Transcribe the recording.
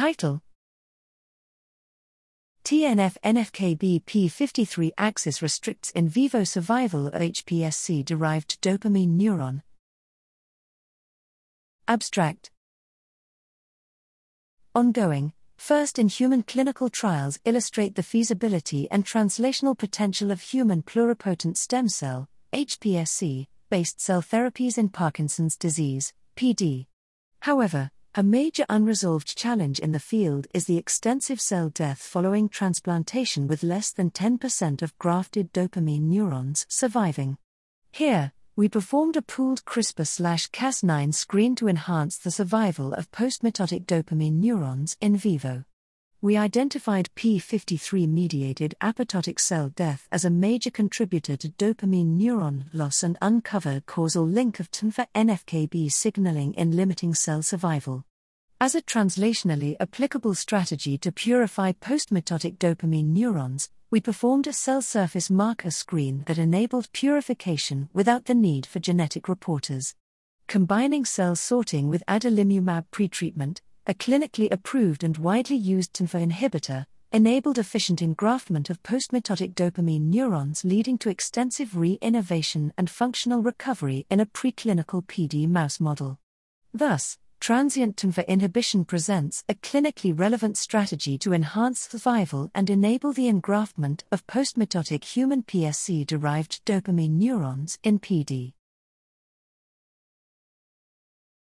Title TNF NFKB P53 axis restricts in vivo survival of HPSC derived dopamine neuron. Abstract Ongoing, first in human clinical trials illustrate the feasibility and translational potential of human pluripotent stem cell, HPSC, based cell therapies in Parkinson's disease, PD. However, a major unresolved challenge in the field is the extensive cell death following transplantation with less than 10% of grafted dopamine neurons surviving. Here, we performed a pooled CRISPR Cas9 screen to enhance the survival of postmitotic dopamine neurons in vivo we identified P53 mediated apoptotic cell death as a major contributor to dopamine neuron loss and uncovered causal link of TNFA NFKB signaling in limiting cell survival. As a translationally applicable strategy to purify postmitotic dopamine neurons, we performed a cell surface marker screen that enabled purification without the need for genetic reporters. Combining cell sorting with adalimumab pretreatment, a clinically approved and widely used TNFA inhibitor, enabled efficient engraftment of postmitotic dopamine neurons, leading to extensive re innervation and functional recovery in a preclinical PD mouse model. Thus, transient TNFA inhibition presents a clinically relevant strategy to enhance survival and enable the engraftment of postmitotic human PSC derived dopamine neurons in PD.